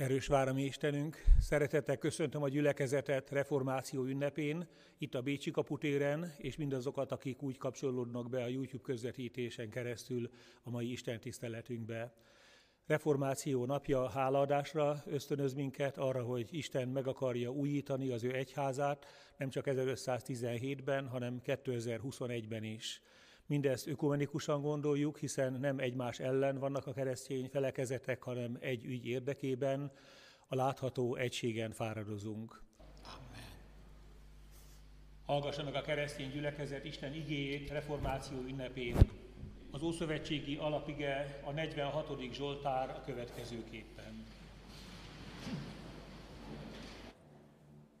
Erős várami Istenünk, szeretettel köszöntöm a gyülekezetet reformáció ünnepén, itt a Bécsi kaputéren, és mindazokat, akik úgy kapcsolódnak be a YouTube közvetítésen keresztül a mai Isten tiszteletünkbe. Reformáció napja hálaadásra ösztönöz minket arra, hogy Isten meg akarja újítani az ő egyházát, nem csak 1517-ben, hanem 2021-ben is. Mindezt ökumenikusan gondoljuk, hiszen nem egymás ellen vannak a keresztény felekezetek, hanem egy ügy érdekében, a látható egységen fáradozunk. Amen. Hallgassa a keresztény gyülekezet Isten igéjét reformáció ünnepén. Az Ószövetségi alapige a 46. Zsoltár a következőképpen.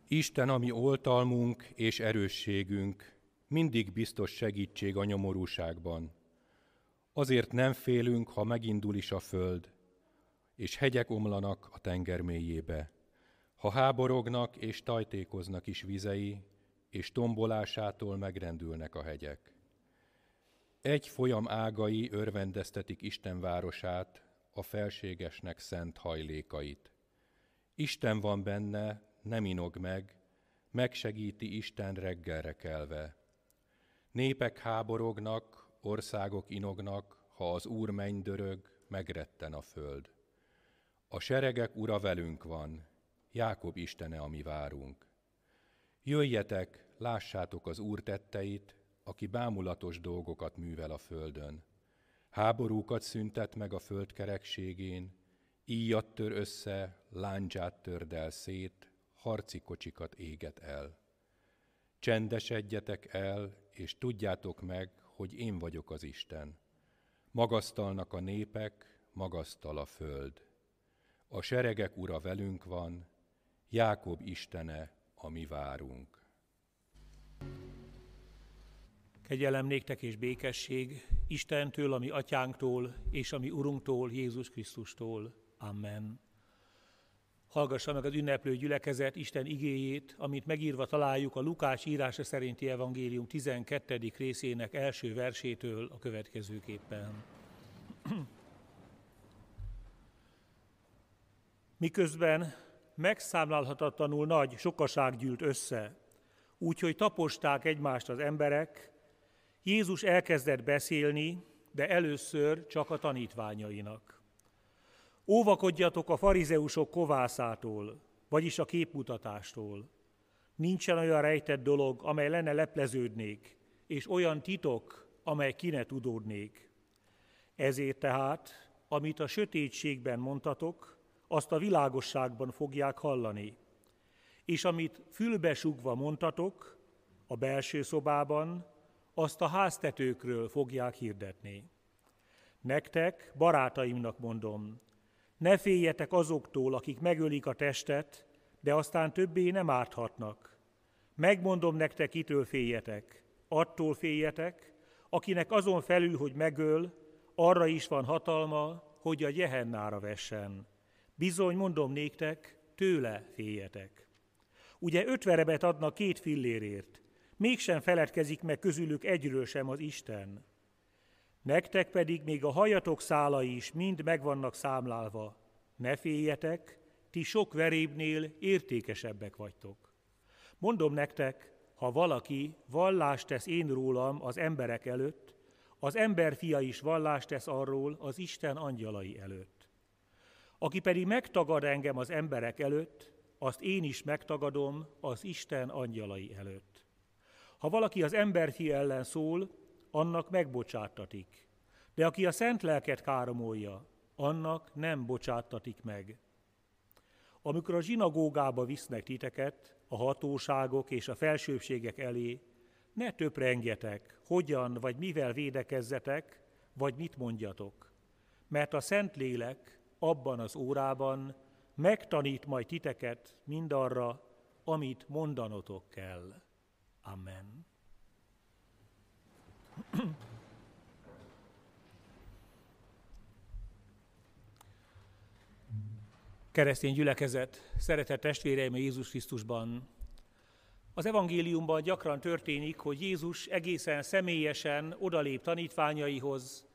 Isten, ami oltalmunk és erősségünk, mindig biztos segítség a nyomorúságban. Azért nem félünk, ha megindul is a föld, és hegyek omlanak a tenger mélyébe. Ha háborognak és tajtékoznak is vizei, és tombolásától megrendülnek a hegyek. Egy folyam ágai örvendeztetik Isten városát, a felségesnek szent hajlékait. Isten van benne, nem inog meg, megsegíti Isten reggelre kelve. Népek háborognak, országok inognak, ha az Úr mennydörög, megretten a föld. A seregek ura velünk van, Jákob Istene, ami várunk. Jöjjetek, lássátok az Úr tetteit, aki bámulatos dolgokat művel a földön. Háborúkat szüntet meg a föld kerekségén, íjat tör össze, láncsát tördel szét, harci kocsikat éget el. Csendesedjetek el, és tudjátok meg, hogy én vagyok az Isten. Magasztalnak a népek, magasztal a föld. A seregek ura velünk van, Jákob Istene, a mi várunk. Kegyelem néktek és békesség Istentől, ami atyánktól, és ami Urunktól, Jézus Krisztustól. Amen. Hallgassa meg az ünneplő gyülekezet Isten igéjét, amit megírva találjuk a Lukás írása szerinti evangélium 12. részének első versétől a következőképpen. Miközben megszámlálhatatlanul nagy sokaság gyűlt össze, úgyhogy taposták egymást az emberek, Jézus elkezdett beszélni, de először csak a tanítványainak. Óvakodjatok a farizeusok kovászától, vagyis a képmutatástól. Nincsen olyan rejtett dolog, amely lenne lepleződnék, és olyan titok, amely ki ne tudódnék. Ezért tehát, amit a sötétségben mondtatok, azt a világosságban fogják hallani. És amit fülbesugva mondtatok, a belső szobában, azt a háztetőkről fogják hirdetni. Nektek, barátaimnak mondom, ne féljetek azoktól, akik megölik a testet, de aztán többé nem árthatnak. Megmondom nektek, kitől féljetek. Attól féljetek, akinek azon felül, hogy megöl, arra is van hatalma, hogy a jehennára vessen. Bizony, mondom néktek, tőle féljetek. Ugye öt verebet adnak két fillérért, mégsem feledkezik meg közülük egyről sem az Isten. Nektek pedig még a hajatok szálai is mind megvannak számlálva. Ne féljetek, ti sok verébnél értékesebbek vagytok. Mondom nektek, ha valaki vallást tesz én rólam az emberek előtt, az emberfia is vallást tesz arról az Isten angyalai előtt. Aki pedig megtagad engem az emberek előtt, azt én is megtagadom az Isten angyalai előtt. Ha valaki az emberfia ellen szól, annak megbocsáttatik. De aki a szent lelket káromolja, annak nem bocsáttatik meg. Amikor a zsinagógába visznek titeket, a hatóságok és a felsőbségek elé, ne töprengjetek, hogyan vagy mivel védekezzetek, vagy mit mondjatok. Mert a Szentlélek abban az órában megtanít majd titeket mindarra, amit mondanotok kell. Amen. Keresztény gyülekezet, szeretett testvéreim Jézus Krisztusban. Az evangéliumban gyakran történik, hogy Jézus egészen személyesen odalép tanítványaihoz,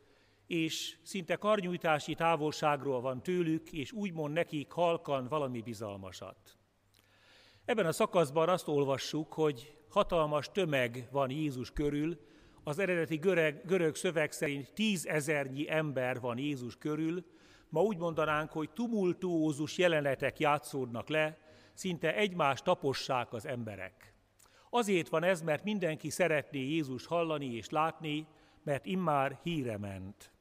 és szinte karnyújtási távolságról van tőlük, és úgy mond nekik halkan valami bizalmasat. Ebben a szakaszban azt olvassuk, hogy hatalmas tömeg van Jézus körül, az eredeti görög, görög szöveg szerint tízezernyi ember van Jézus körül, ma úgy mondanánk, hogy tumultuózus jelenetek játszódnak le, szinte egymást tapossák az emberek. Azért van ez, mert mindenki szeretné Jézus hallani és látni, mert immár híre ment.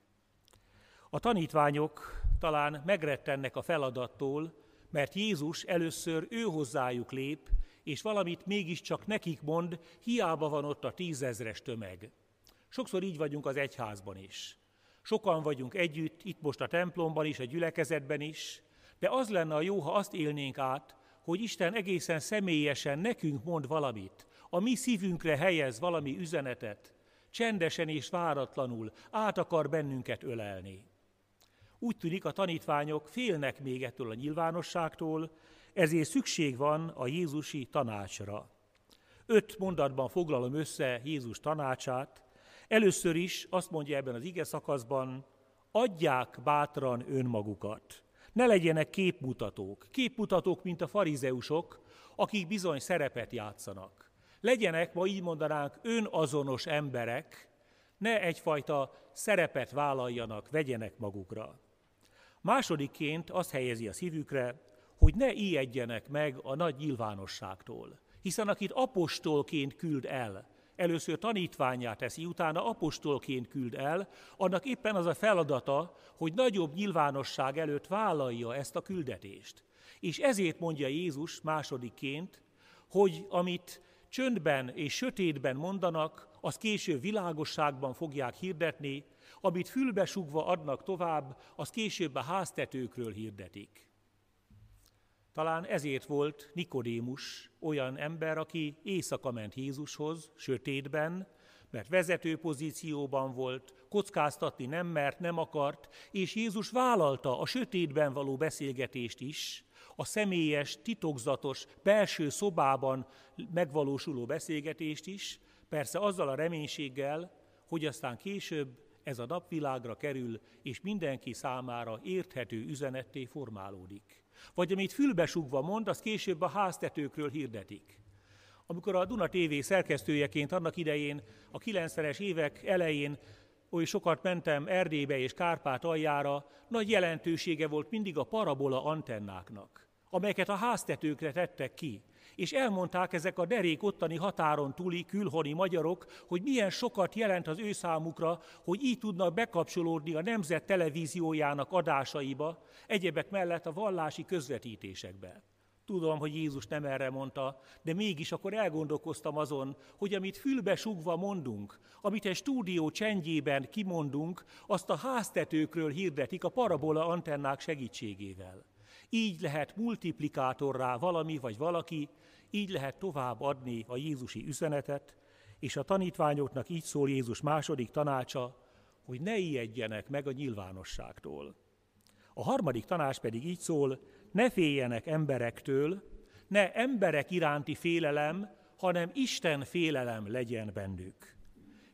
A tanítványok talán megrettennek a feladattól, mert Jézus először ő hozzájuk lép, és valamit mégiscsak nekik mond, hiába van ott a tízezres tömeg. Sokszor így vagyunk az egyházban is. Sokan vagyunk együtt, itt most a templomban is, a gyülekezetben is, de az lenne a jó, ha azt élnénk át, hogy Isten egészen személyesen nekünk mond valamit, a mi szívünkre helyez valami üzenetet, csendesen és váratlanul át akar bennünket ölelni. Úgy tűnik, a tanítványok félnek még ettől a nyilvánosságtól, ezért szükség van a Jézusi tanácsra. Öt mondatban foglalom össze Jézus tanácsát. Először is azt mondja ebben az ige szakaszban, adják bátran önmagukat. Ne legyenek képmutatók, képmutatók, mint a farizeusok, akik bizony szerepet játszanak. Legyenek, ma így mondanánk, önazonos emberek, ne egyfajta szerepet vállaljanak, vegyenek magukra. Másodikként azt helyezi a szívükre, hogy ne ijedjenek meg a nagy nyilvánosságtól. Hiszen akit apostolként küld el, először tanítványát teszi, utána apostolként küld el, annak éppen az a feladata, hogy nagyobb nyilvánosság előtt vállalja ezt a küldetést. És ezért mondja Jézus másodikként, hogy amit csöndben és sötétben mondanak, az később világosságban fogják hirdetni, amit fülbesugva adnak tovább, az később a háztetőkről hirdetik. Talán ezért volt Nikodémus olyan ember, aki éjszaka ment Jézushoz, sötétben, mert vezető pozícióban volt, kockáztatni nem mert, nem akart, és Jézus vállalta a sötétben való beszélgetést is, a személyes, titokzatos, belső szobában megvalósuló beszélgetést is, persze azzal a reménységgel, hogy aztán később ez a napvilágra kerül, és mindenki számára érthető üzenetté formálódik. Vagy amit fülbesugva mond, az később a háztetőkről hirdetik. Amikor a Duna TV szerkesztőjeként annak idején, a 90-es évek elején oly sokat mentem Erdélybe és Kárpát aljára, nagy jelentősége volt mindig a parabola antennáknak, amelyeket a háztetőkre tettek ki és elmondták ezek a derék ottani határon túli külhoni magyarok, hogy milyen sokat jelent az ő számukra, hogy így tudnak bekapcsolódni a Nemzet televíziójának adásaiba, egyebek mellett a vallási közvetítésekbe. Tudom, hogy Jézus nem erre mondta, de mégis akkor elgondolkoztam azon, hogy amit fülbe sugva mondunk, amit egy stúdió csendjében kimondunk, azt a háztetőkről hirdetik a parabola antennák segítségével. Így lehet multiplikátorrá valami vagy valaki, így lehet tovább adni a Jézusi üzenetet, és a tanítványoknak így szól Jézus második tanácsa, hogy ne ijedjenek meg a nyilvánosságtól. A harmadik tanács pedig így szól, ne féljenek emberektől, ne emberek iránti félelem, hanem Isten félelem legyen bennük.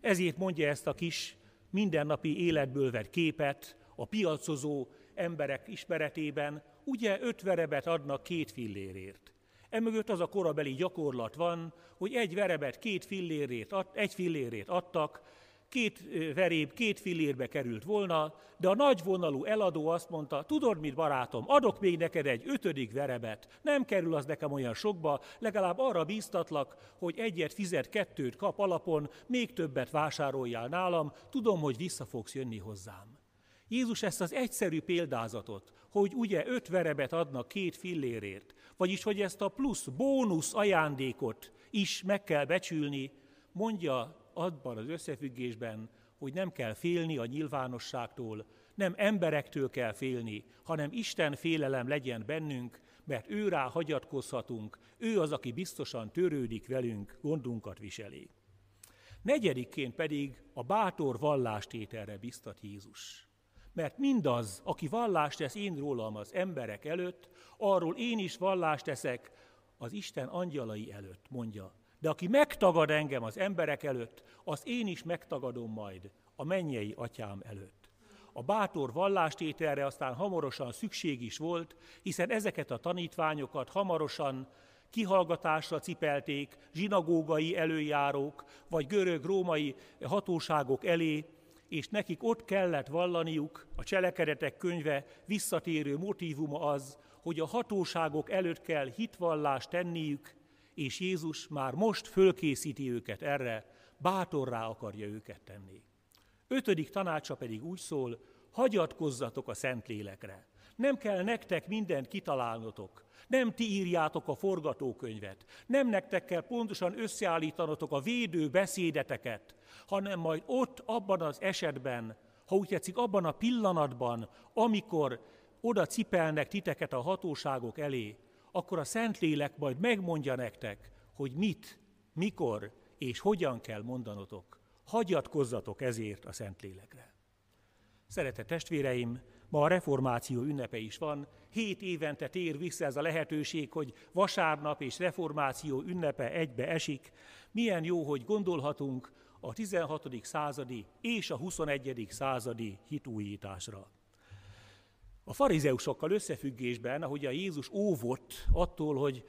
Ezért mondja ezt a kis mindennapi életből vett képet a piacozó emberek ismeretében, ugye öt verebet adnak két fillérért. Emögött az a korabeli gyakorlat van, hogy egy verebet két fillérét, ad, egy fillérét adtak, két veréb két fillérbe került volna, de a nagy vonalú eladó azt mondta, tudod mit barátom, adok még neked egy ötödik verebet, nem kerül az nekem olyan sokba, legalább arra bíztatlak, hogy egyet fizet, kettőt kap alapon, még többet vásároljál nálam, tudom, hogy vissza fogsz jönni hozzám. Jézus ezt az egyszerű példázatot, hogy ugye öt verebet adnak két fillérért, vagyis hogy ezt a plusz bónusz ajándékot is meg kell becsülni, mondja abban az összefüggésben, hogy nem kell félni a nyilvánosságtól, nem emberektől kell félni, hanem Isten félelem legyen bennünk, mert ő rá hagyatkozhatunk, ő az, aki biztosan törődik velünk, gondunkat viseli. Negyedikként pedig a bátor vallástételre biztat Jézus. Mert mindaz, aki vallást tesz én rólam az emberek előtt, arról én is vallást teszek az Isten angyalai előtt, mondja. De aki megtagad engem az emberek előtt, azt én is megtagadom majd a mennyei atyám előtt. a bátor vallástételre aztán hamarosan szükség is volt, hiszen ezeket a tanítványokat hamarosan kihallgatásra cipelték zsinagógai előjárók, vagy görög-római hatóságok elé, és nekik ott kellett vallaniuk, a cselekedetek könyve visszatérő motivuma az, hogy a hatóságok előtt kell hitvallást tenniük, és Jézus már most fölkészíti őket erre, bátorrá akarja őket tenni. Ötödik tanácsa pedig úgy szól, hagyatkozzatok a Szentlélekre. Nem kell nektek mindent kitalálnotok. Nem ti írjátok a forgatókönyvet. Nem nektek kell pontosan összeállítanotok a védő beszédeteket, hanem majd ott, abban az esetben, ha úgy tetszik, abban a pillanatban, amikor oda cipelnek titeket a hatóságok elé, akkor a Szentlélek majd megmondja nektek, hogy mit, mikor és hogyan kell mondanotok. Hagyatkozzatok ezért a Szentlélekre. Szeretett testvéreim, ma a reformáció ünnepe is van, hét évente tér vissza ez a lehetőség, hogy vasárnap és reformáció ünnepe egybe esik. Milyen jó, hogy gondolhatunk a 16. századi és a 21. századi hitújításra. A farizeusokkal összefüggésben, ahogy a Jézus óvott attól, hogy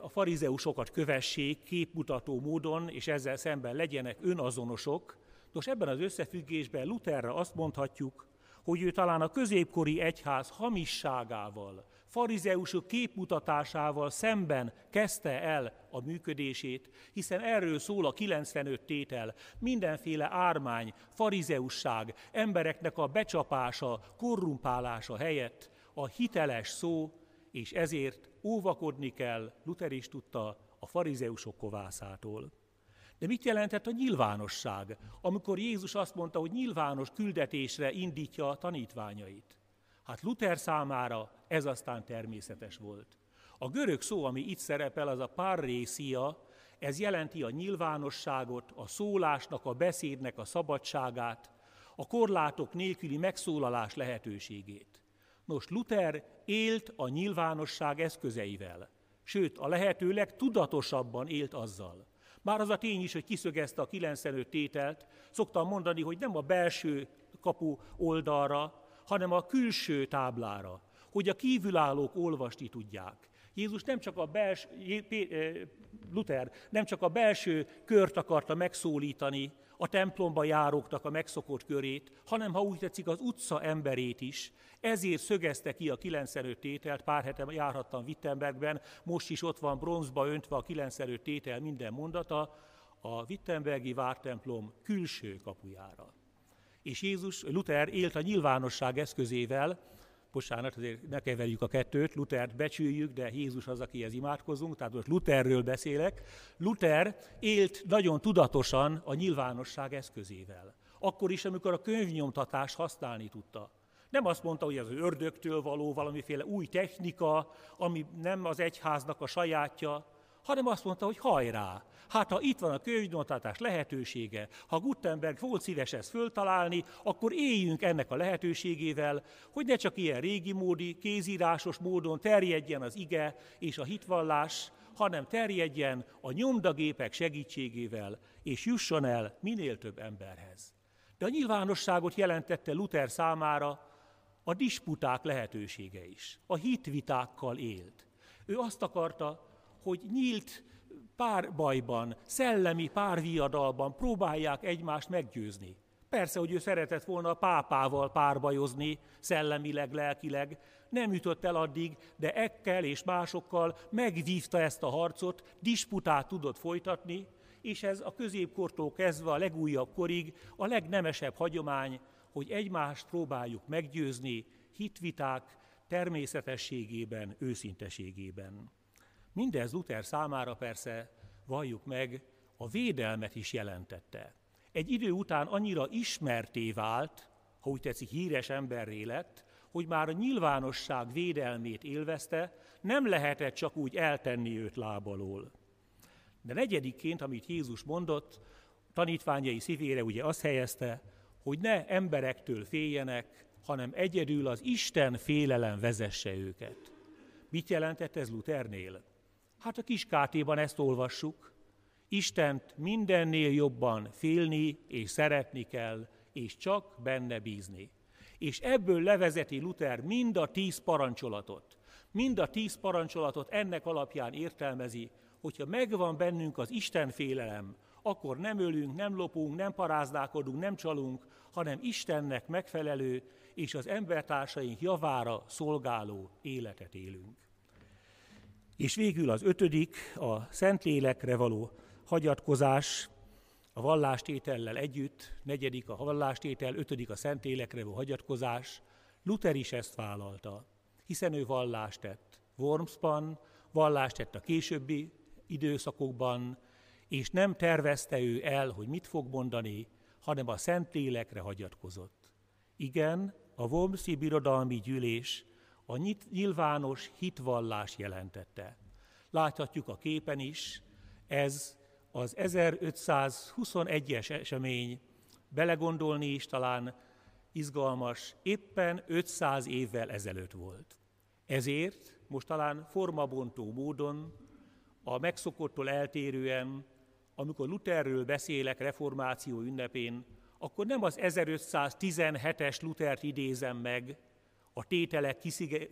a farizeusokat kövessék képmutató módon, és ezzel szemben legyenek önazonosok. Nos, ebben az összefüggésben Lutherre azt mondhatjuk, hogy ő talán a középkori egyház hamisságával, farizeusok képmutatásával szemben kezdte el a működését, hiszen erről szól a 95 tétel, mindenféle ármány, farizeusság, embereknek a becsapása, korrumpálása helyett a hiteles szó, és ezért óvakodni kell, Luther is tudta, a farizeusok kovászától. De mit jelentett a nyilvánosság, amikor Jézus azt mondta, hogy nyilvános küldetésre indítja a tanítványait? Hát Luther számára ez aztán természetes volt. A görög szó, ami itt szerepel, az a parrészia, ez jelenti a nyilvánosságot, a szólásnak, a beszédnek a szabadságát, a korlátok nélküli megszólalás lehetőségét. Nos, Luther élt a nyilvánosság eszközeivel, sőt, a lehető legtudatosabban élt azzal. Már az a tény is, hogy kiszögezte a 95 tételt, szoktam mondani, hogy nem a belső kapu oldalra, hanem a külső táblára, hogy a kívülállók olvasni tudják. Jézus nem csak a belső, eh, Luther nem csak a belső kört akarta megszólítani, a templomba járóknak a megszokott körét, hanem ha úgy tetszik az utca emberét is. Ezért szögezte ki a 95 tételt, pár hete járhattam Wittenbergben, most is ott van bronzba öntve a 95 tétel minden mondata, a Wittenbergi vártemplom külső kapujára. És Jézus, Luther élt a nyilvánosság eszközével, bocsánat, azért ne keverjük a kettőt, Luthert becsüljük, de Jézus az, akihez imádkozunk, tehát most Lutherről beszélek. Luther élt nagyon tudatosan a nyilvánosság eszközével. Akkor is, amikor a könyvnyomtatás használni tudta. Nem azt mondta, hogy az ördögtől való valamiféle új technika, ami nem az egyháznak a sajátja, hanem azt mondta, hogy hajrá, hát ha itt van a könyvnyomtatás lehetősége, ha Gutenberg volt szíves ezt föltalálni, akkor éljünk ennek a lehetőségével, hogy ne csak ilyen régi módi, kézírásos módon terjedjen az ige és a hitvallás, hanem terjedjen a nyomdagépek segítségével, és jusson el minél több emberhez. De a nyilvánosságot jelentette Luther számára a disputák lehetősége is. A hitvitákkal élt. Ő azt akarta, hogy nyílt párbajban, szellemi párviadalban próbálják egymást meggyőzni. Persze, hogy ő szeretett volna a pápával párbajozni, szellemileg, lelkileg, nem jutott el addig, de ekkel és másokkal megvívta ezt a harcot, disputát tudott folytatni, és ez a középkortól kezdve a legújabb korig a legnemesebb hagyomány, hogy egymást próbáljuk meggyőzni hitviták természetességében, őszinteségében. Mindez Luther számára persze, valljuk meg, a védelmet is jelentette. Egy idő után annyira ismerté vált, ha úgy tetszik, híres emberré lett, hogy már a nyilvánosság védelmét élvezte, nem lehetett csak úgy eltenni őt lábalól. De negyedikként, amit Jézus mondott, tanítványai szívére ugye azt helyezte, hogy ne emberektől féljenek, hanem egyedül az Isten félelem vezesse őket. Mit jelentett ez Luthernél? Hát a kiskátéban ezt olvassuk. Istent mindennél jobban félni és szeretni kell, és csak benne bízni. És ebből levezeti Luther mind a tíz parancsolatot. Mind a tíz parancsolatot ennek alapján értelmezi, hogyha megvan bennünk az Isten félelem, akkor nem ölünk, nem lopunk, nem parázdálkodunk, nem csalunk, hanem Istennek megfelelő és az embertársaink javára szolgáló életet élünk. És végül az ötödik, a Szentlélekre való hagyatkozás, a vallástétellel együtt, negyedik a vallástétel, ötödik a Szentlélekre való hagyatkozás. Luther is ezt vállalta, hiszen ő vallást tett. Wormsban vallást tett a későbbi időszakokban, és nem tervezte ő el, hogy mit fog mondani, hanem a Szentlélekre hagyatkozott. Igen, a Wormsi Birodalmi Gyűlés a nyilvános hitvallás jelentette. Láthatjuk a képen is, ez az 1521-es esemény, belegondolni is talán izgalmas, éppen 500 évvel ezelőtt volt. Ezért most talán formabontó módon, a megszokottól eltérően, amikor Lutherről beszélek reformáció ünnepén, akkor nem az 1517-es Luthert idézem meg, a tételek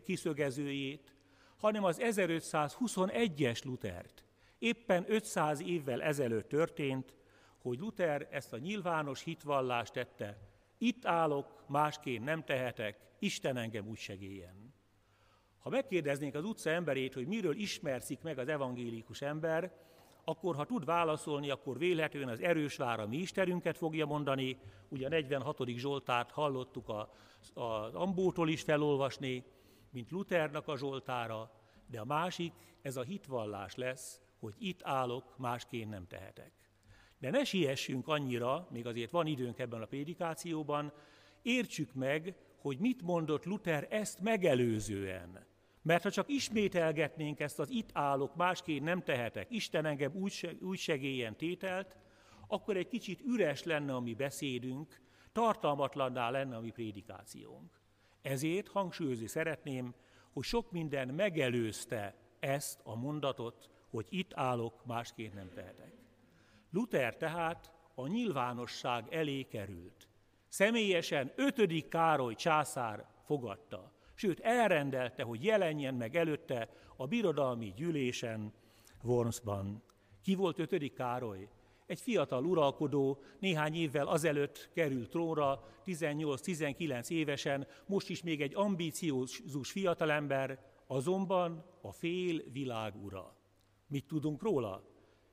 kiszögezőjét, hanem az 1521-es Luthert. Éppen 500 évvel ezelőtt történt, hogy Luther ezt a nyilvános hitvallást tette. Itt állok, másként nem tehetek, Isten engem úgy segéljen. Ha megkérdeznénk az utca emberét, hogy miről ismerszik meg az evangélikus ember, akkor ha tud válaszolni, akkor vélhetően az erős vár a mi Istenünket fogja mondani. Ugye a 46. Zsoltárt hallottuk a, a Ambótól is felolvasni, mint Luthernak a Zsoltára, de a másik, ez a hitvallás lesz, hogy itt állok, másként nem tehetek. De ne siessünk annyira, még azért van időnk ebben a prédikációban, értsük meg, hogy mit mondott Luther ezt megelőzően. Mert ha csak ismételgetnénk ezt az itt állok, másként nem tehetek, Isten engem úgy, segélyen tételt, akkor egy kicsit üres lenne a mi beszédünk, tartalmatlanná lenne a mi prédikációnk. Ezért hangsúlyozni szeretném, hogy sok minden megelőzte ezt a mondatot, hogy itt állok, másként nem tehetek. Luther tehát a nyilvánosság elé került. Személyesen ötödik Károly császár fogadta sőt elrendelte, hogy jelenjen meg előtte a birodalmi gyűlésen Wormsban. Ki volt ötödik Károly? Egy fiatal uralkodó, néhány évvel azelőtt került trónra, 18-19 évesen, most is még egy ambíciózus fiatalember, azonban a fél világ ura. Mit tudunk róla?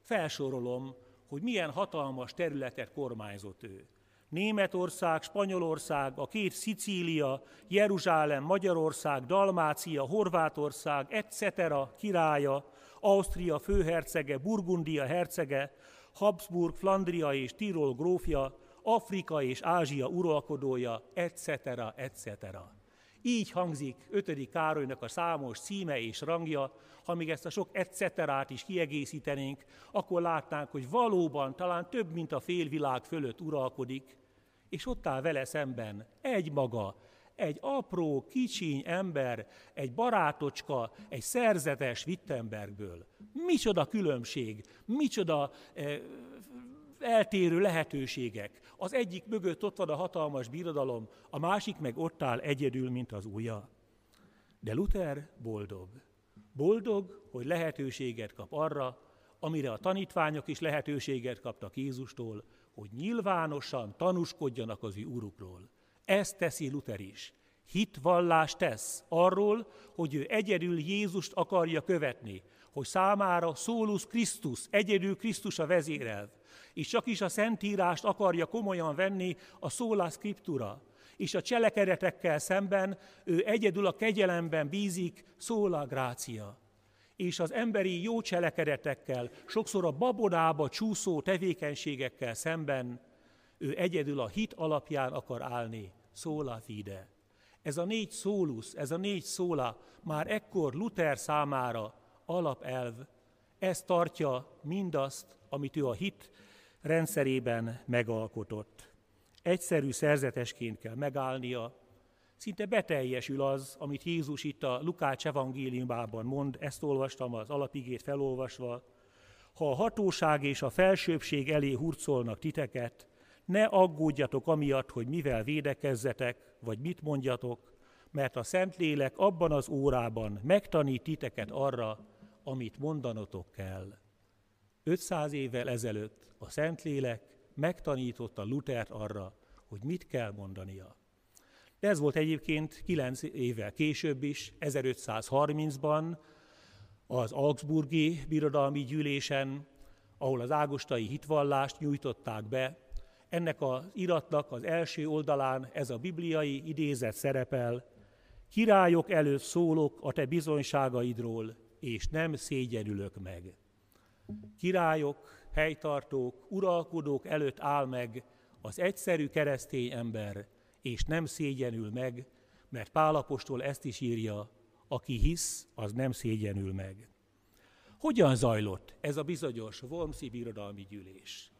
Felsorolom, hogy milyen hatalmas területet kormányzott ő. Németország, Spanyolország, a két Szicília, Jeruzsálem, Magyarország, Dalmácia, Horvátország, etc. királya, Ausztria főhercege, Burgundia hercege, Habsburg, Flandria és Tirol grófja, Afrika és Ázsia uralkodója, etc. etc. Így hangzik 5. Károlynak a számos címe és rangja, ha még ezt a sok etc. is kiegészítenénk, akkor látnánk, hogy valóban talán több, mint a félvilág fölött uralkodik, és ott áll vele szemben egy maga, egy apró, kicsiny ember, egy barátocska, egy szerzetes Wittenbergből. Micsoda különbség, micsoda eh, eltérő lehetőségek. Az egyik mögött ott van a hatalmas birodalom, a másik meg ott áll egyedül, mint az ujja. De Luther boldog. Boldog, hogy lehetőséget kap arra, amire a tanítványok is lehetőséget kaptak Jézustól, hogy nyilvánosan tanúskodjanak az ő úrukról. Ezt teszi Luther is. Hitvallást tesz arról, hogy ő egyedül Jézust akarja követni, hogy számára Szólus Krisztus, egyedül Krisztus a vezérelv, és csak is a Szentírást akarja komolyan venni a szóla scriptura, és a cselekedetekkel szemben ő egyedül a kegyelemben bízik szóla grácia és az emberi jó cselekedetekkel, sokszor a babodába csúszó tevékenységekkel szemben ő egyedül a hit alapján akar állni. Szóla fide. Ez a négy szólusz, ez a négy szóla már ekkor Luther számára alapelv. Ez tartja mindazt, amit ő a hit rendszerében megalkotott. Egyszerű szerzetesként kell megállnia, Szinte beteljesül az, amit Jézus itt a Lukács evangéliumában mond, ezt olvastam az alapigét felolvasva. Ha a hatóság és a felsőbbség elé hurcolnak titeket, ne aggódjatok amiatt, hogy mivel védekezzetek, vagy mit mondjatok, mert a Szentlélek abban az órában megtanít titeket arra, amit mondanotok kell. 500 évvel ezelőtt a Szentlélek megtanította Lutert arra, hogy mit kell mondania. De ez volt egyébként 9 évvel később is, 1530-ban, az Augsburgi Birodalmi Gyűlésen, ahol az ágostai hitvallást nyújtották be. Ennek az iratnak az első oldalán ez a bibliai idézet szerepel, királyok előtt szólok a te bizonyságaidról, és nem szégyenülök meg. Királyok, helytartók, uralkodók előtt áll meg az egyszerű keresztény ember, és nem szégyenül meg, mert Pálapostól ezt is írja, aki hisz, az nem szégyenül meg. Hogyan zajlott ez a bizonyos Wormsi birodalmi gyűlés?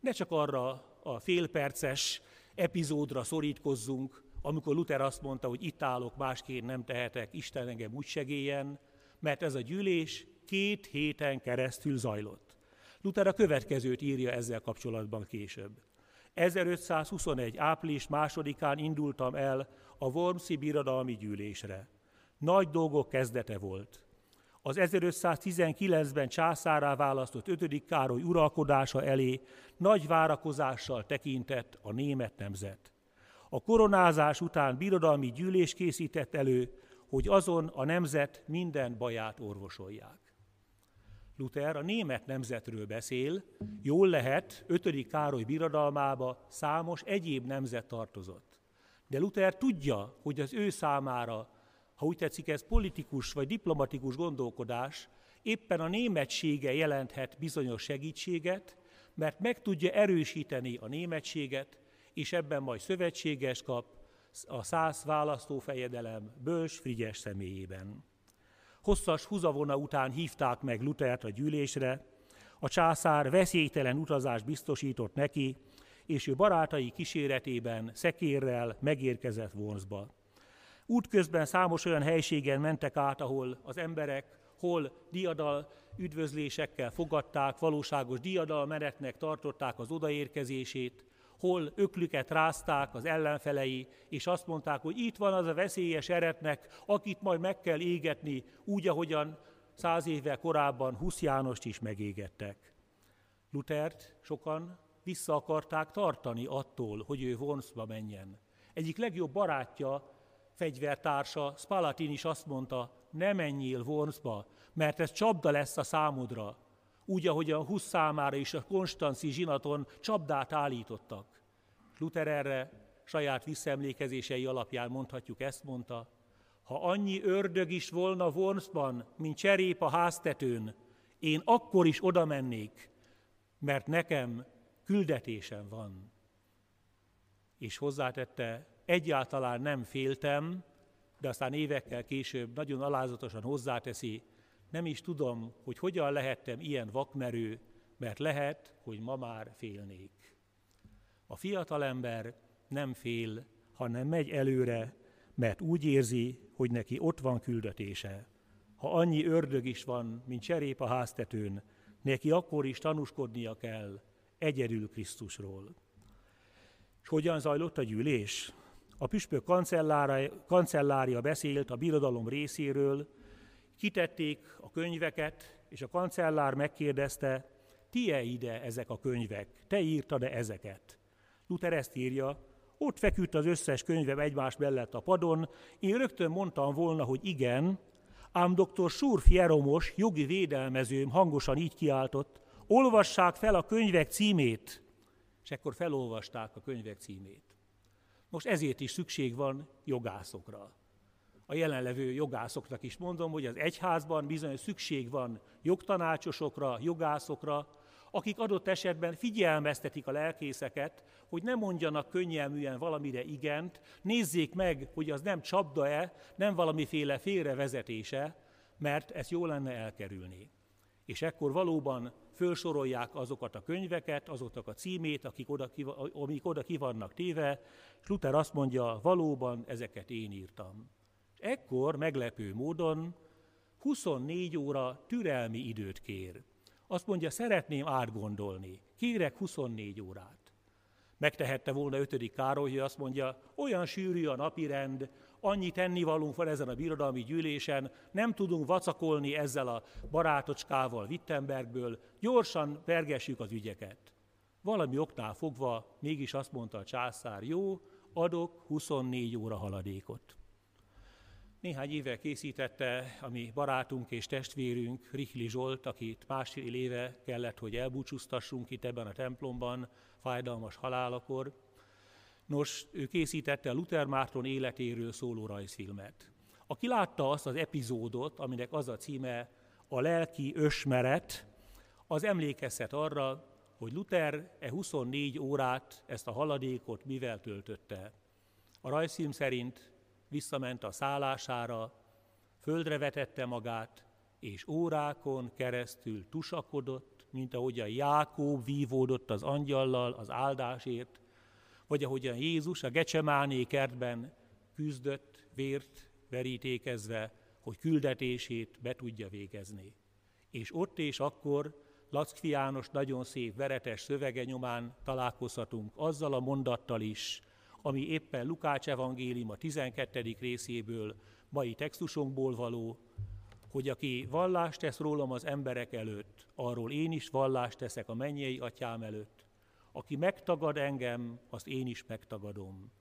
Ne csak arra a félperces epizódra szorítkozzunk, amikor Luther azt mondta, hogy itt állok, másként nem tehetek, Isten engem úgy segélyen, mert ez a gyűlés két héten keresztül zajlott. Luther a következőt írja ezzel kapcsolatban később. 1521. április másodikán indultam el a Wormsi birodalmi gyűlésre. Nagy dolgok kezdete volt. Az 1519-ben császárá választott 5. Károly uralkodása elé nagy várakozással tekintett a német nemzet. A koronázás után birodalmi gyűlés készített elő, hogy azon a nemzet minden baját orvosolják. Luther a német nemzetről beszél, jól lehet, 5. Károly birodalmába számos egyéb nemzet tartozott. De Luther tudja, hogy az ő számára, ha úgy tetszik, ez politikus vagy diplomatikus gondolkodás, éppen a németsége jelenthet bizonyos segítséget, mert meg tudja erősíteni a németséget, és ebben majd szövetséges kap a száz választófejedelem Bős Frigyes személyében. Hosszas húzavona után hívták meg Lutert a gyűlésre, a császár veszélytelen utazást biztosított neki, és ő barátai kíséretében szekérrel megérkezett Wormsba. Útközben számos olyan helységen mentek át, ahol az emberek hol diadal üdvözlésekkel fogadták, valóságos diadal menetnek tartották az odaérkezését, hol öklüket rázták az ellenfelei, és azt mondták, hogy itt van az a veszélyes eretnek, akit majd meg kell égetni, úgy, ahogyan száz évvel korábban Husz Jánost is megégettek. Lutert sokan vissza akarták tartani attól, hogy ő Wormsba menjen. Egyik legjobb barátja, fegyvertársa, Spalatin is azt mondta, ne menjél Wormsba, mert ez csapda lesz a számodra úgy, ahogy a Husz számára is a Konstanci zsinaton csapdát állítottak. Luther erre saját visszaemlékezései alapján mondhatjuk ezt mondta, ha annyi ördög is volna Wormsban, mint cserép a háztetőn, én akkor is oda mennék, mert nekem küldetésem van. És hozzátette, egyáltalán nem féltem, de aztán évekkel később nagyon alázatosan hozzáteszi, nem is tudom, hogy hogyan lehettem ilyen vakmerő, mert lehet, hogy ma már félnék. A fiatalember nem fél, hanem megy előre, mert úgy érzi, hogy neki ott van küldetése. Ha annyi ördög is van, mint cserép a háztetőn, neki akkor is tanúskodnia kell egyedül Krisztusról. És hogyan zajlott a gyűlés? A püspök kancellária beszélt a birodalom részéről, Kitették a könyveket, és a kancellár megkérdezte, ti-e ide ezek a könyvek? Te írtad-e ezeket? Luther ezt írja, ott feküdt az összes könyvem egymás mellett a padon, én rögtön mondtam volna, hogy igen, ám dr. Surf Jeromos, jogi védelmezőm hangosan így kiáltott, olvassák fel a könyvek címét, és ekkor felolvasták a könyvek címét. Most ezért is szükség van jogászokra a jelenlevő jogászoknak is mondom, hogy az egyházban bizony szükség van jogtanácsosokra, jogászokra, akik adott esetben figyelmeztetik a lelkészeket, hogy ne mondjanak könnyelműen valamire igent, nézzék meg, hogy az nem csapda-e, nem valamiféle félrevezetése, mert ezt jó lenne elkerülni. És ekkor valóban felsorolják azokat a könyveket, azoknak a címét, akik oda, amik oda ki vannak téve, és Luther azt mondja, valóban ezeket én írtam. Ekkor meglepő módon 24 óra türelmi időt kér. Azt mondja, szeretném átgondolni, kérek 24 órát. Megtehette volna ötödik Károly, hogy azt mondja, olyan sűrű a napirend, annyi tennivalunk van ezen a birodalmi gyűlésen, nem tudunk vacakolni ezzel a barátocskával Wittenbergből, gyorsan vergessük az ügyeket. Valami oknál fogva mégis azt mondta a császár, jó, adok 24 óra haladékot. Néhány éve készítette a mi barátunk és testvérünk, Rihli Zsolt, akit másfél éve kellett, hogy elbúcsúztassunk itt ebben a templomban, fájdalmas halálakor. Nos, ő készítette a Luther Márton életéről szóló rajzfilmet. Aki látta azt az epizódot, aminek az a címe a lelki ösmeret, az emlékezhet arra, hogy Luther e 24 órát, ezt a haladékot mivel töltötte. A rajzfilm szerint visszament a szállására, földre vetette magát, és órákon keresztül tusakodott, mint ahogyan Jákób vívódott az angyallal az áldásért, vagy ahogyan Jézus a Gecsemáné kertben küzdött, vért verítékezve, hogy küldetését be tudja végezni. És ott és akkor Lackfi János nagyon szép veretes szövege nyomán találkozhatunk azzal a mondattal is, ami éppen Lukács evangélium a 12. részéből, mai textusunkból való, hogy aki vallást tesz rólam az emberek előtt, arról én is vallást teszek a mennyei atyám előtt. Aki megtagad engem, azt én is megtagadom.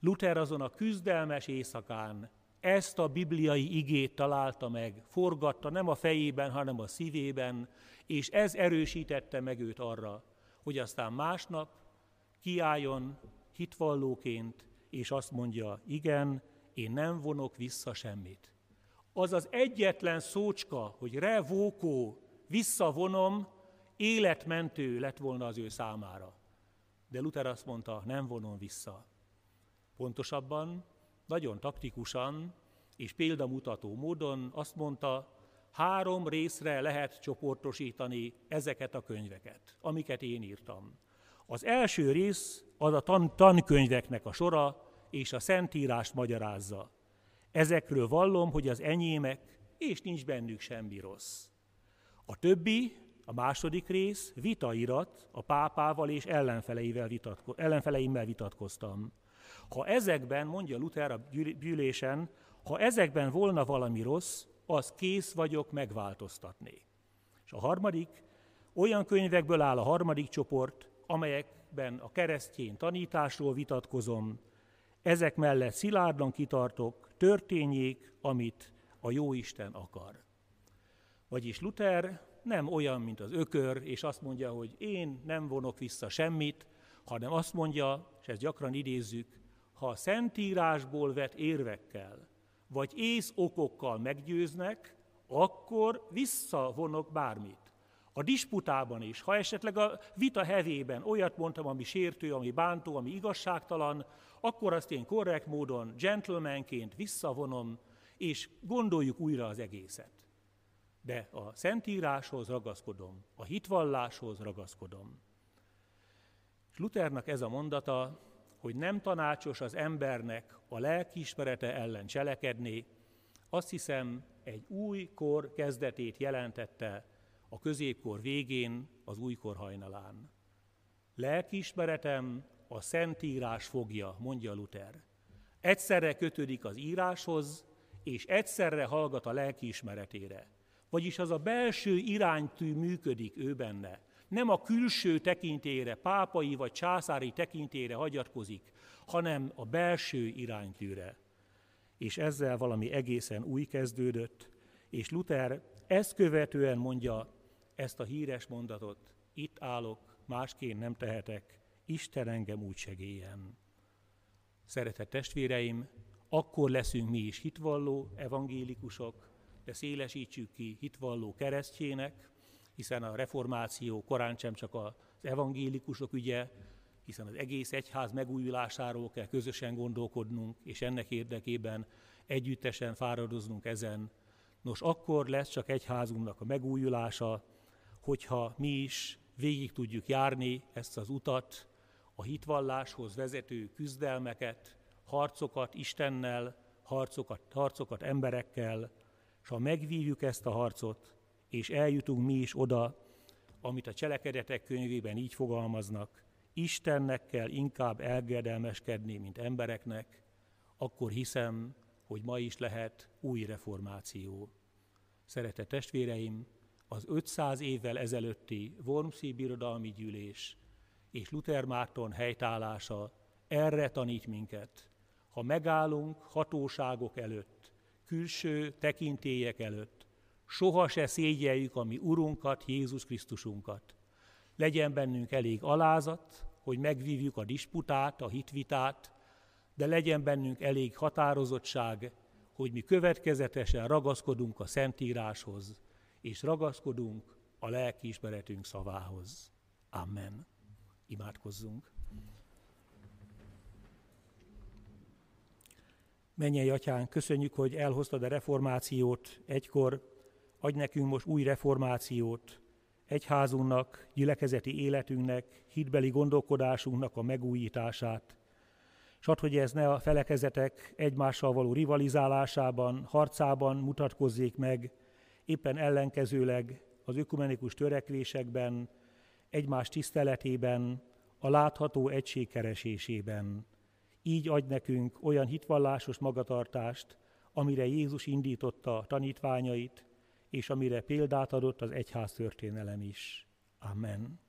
Luther azon a küzdelmes éjszakán ezt a bibliai igét találta meg, forgatta nem a fejében, hanem a szívében, és ez erősítette meg őt arra, hogy aztán másnap kiálljon hitvallóként, és azt mondja, igen, én nem vonok vissza semmit. Az az egyetlen szócska, hogy revókó, visszavonom, életmentő lett volna az ő számára. De Luther azt mondta, nem vonom vissza. Pontosabban, nagyon taktikusan és példamutató módon azt mondta, három részre lehet csoportosítani ezeket a könyveket, amiket én írtam. Az első rész az a tan- tankönyveknek a sora, és a Szentírást magyarázza. Ezekről vallom, hogy az enyémek, és nincs bennük semmi rossz. A többi, a második rész, vitairat, a pápával és ellenfeleivel vitatko- ellenfeleimmel vitatkoztam. Ha ezekben, mondja Luther a gyűlésen, ha ezekben volna valami rossz, az kész vagyok megváltoztatni. És a harmadik, olyan könyvekből áll a harmadik csoport, amelyekben a keresztjén tanításról vitatkozom, ezek mellett szilárdan kitartok, történjék, amit a Jóisten akar. Vagyis Luther nem olyan, mint az ökör, és azt mondja, hogy én nem vonok vissza semmit, hanem azt mondja, és ezt gyakran idézzük, ha a szentírásból vett érvekkel, vagy ész okokkal meggyőznek, akkor visszavonok bármit. A disputában is, ha esetleg a vita hevében olyat mondtam, ami sértő, ami bántó, ami igazságtalan, akkor azt én korrekt módon, gentlemanként visszavonom, és gondoljuk újra az egészet. De a szentíráshoz ragaszkodom, a hitvalláshoz ragaszkodom. És Luthernak ez a mondata, hogy nem tanácsos az embernek a lelkiismerete ellen cselekedni, azt hiszem egy új kor kezdetét jelentette a középkor végén, az újkor hajnalán. Lelkiismeretem a Szentírás fogja, mondja Luther. Egyszerre kötődik az íráshoz, és egyszerre hallgat a lelkiismeretére. Vagyis az a belső iránytű működik ő benne. Nem a külső tekintére, pápai vagy császári tekintére hagyatkozik, hanem a belső iránytűre. És ezzel valami egészen új kezdődött, és Luther ezt követően mondja ezt a híres mondatot, itt állok, másként nem tehetek, Isten engem úgy segélyen. Szeretett testvéreim, akkor leszünk mi is hitvalló evangélikusok, de szélesítsük ki hitvalló keresztjének, hiszen a reformáció korán sem csak az evangélikusok ügye, hiszen az egész egyház megújulásáról kell közösen gondolkodnunk, és ennek érdekében együttesen fáradoznunk ezen. Nos, akkor lesz csak egyházunknak a megújulása, hogyha mi is végig tudjuk járni ezt az utat, a hitvalláshoz vezető küzdelmeket, harcokat Istennel, harcokat, harcokat emberekkel, és ha megvívjuk ezt a harcot, és eljutunk mi is oda, amit a cselekedetek könyvében így fogalmaznak, Istennek kell inkább elgedelmeskedni, mint embereknek, akkor hiszem, hogy ma is lehet új reformáció. Szeretett testvéreim, az 500 évvel ezelőtti Wormsi Birodalmi Gyűlés és Luther Márton helytállása erre tanít minket. Ha megállunk hatóságok előtt, külső tekintélyek előtt, soha se szégyeljük a mi Urunkat, Jézus Krisztusunkat. Legyen bennünk elég alázat, hogy megvívjuk a disputát, a hitvitát, de legyen bennünk elég határozottság, hogy mi következetesen ragaszkodunk a Szentíráshoz, és ragaszkodunk a lelkiismeretünk szavához. Amen. Imádkozzunk. Mennyei atyán, köszönjük, hogy elhoztad a reformációt egykor, adj nekünk most új reformációt, egyházunknak, gyülekezeti életünknek, hitbeli gondolkodásunknak a megújítását. És add, hogy ez ne a felekezetek egymással való rivalizálásában, harcában mutatkozzék meg, éppen ellenkezőleg az ökumenikus törekvésekben, egymás tiszteletében, a látható egység keresésében. Így adj nekünk olyan hitvallásos magatartást, amire Jézus indította tanítványait, és amire példát adott az egyház történelem is. Amen.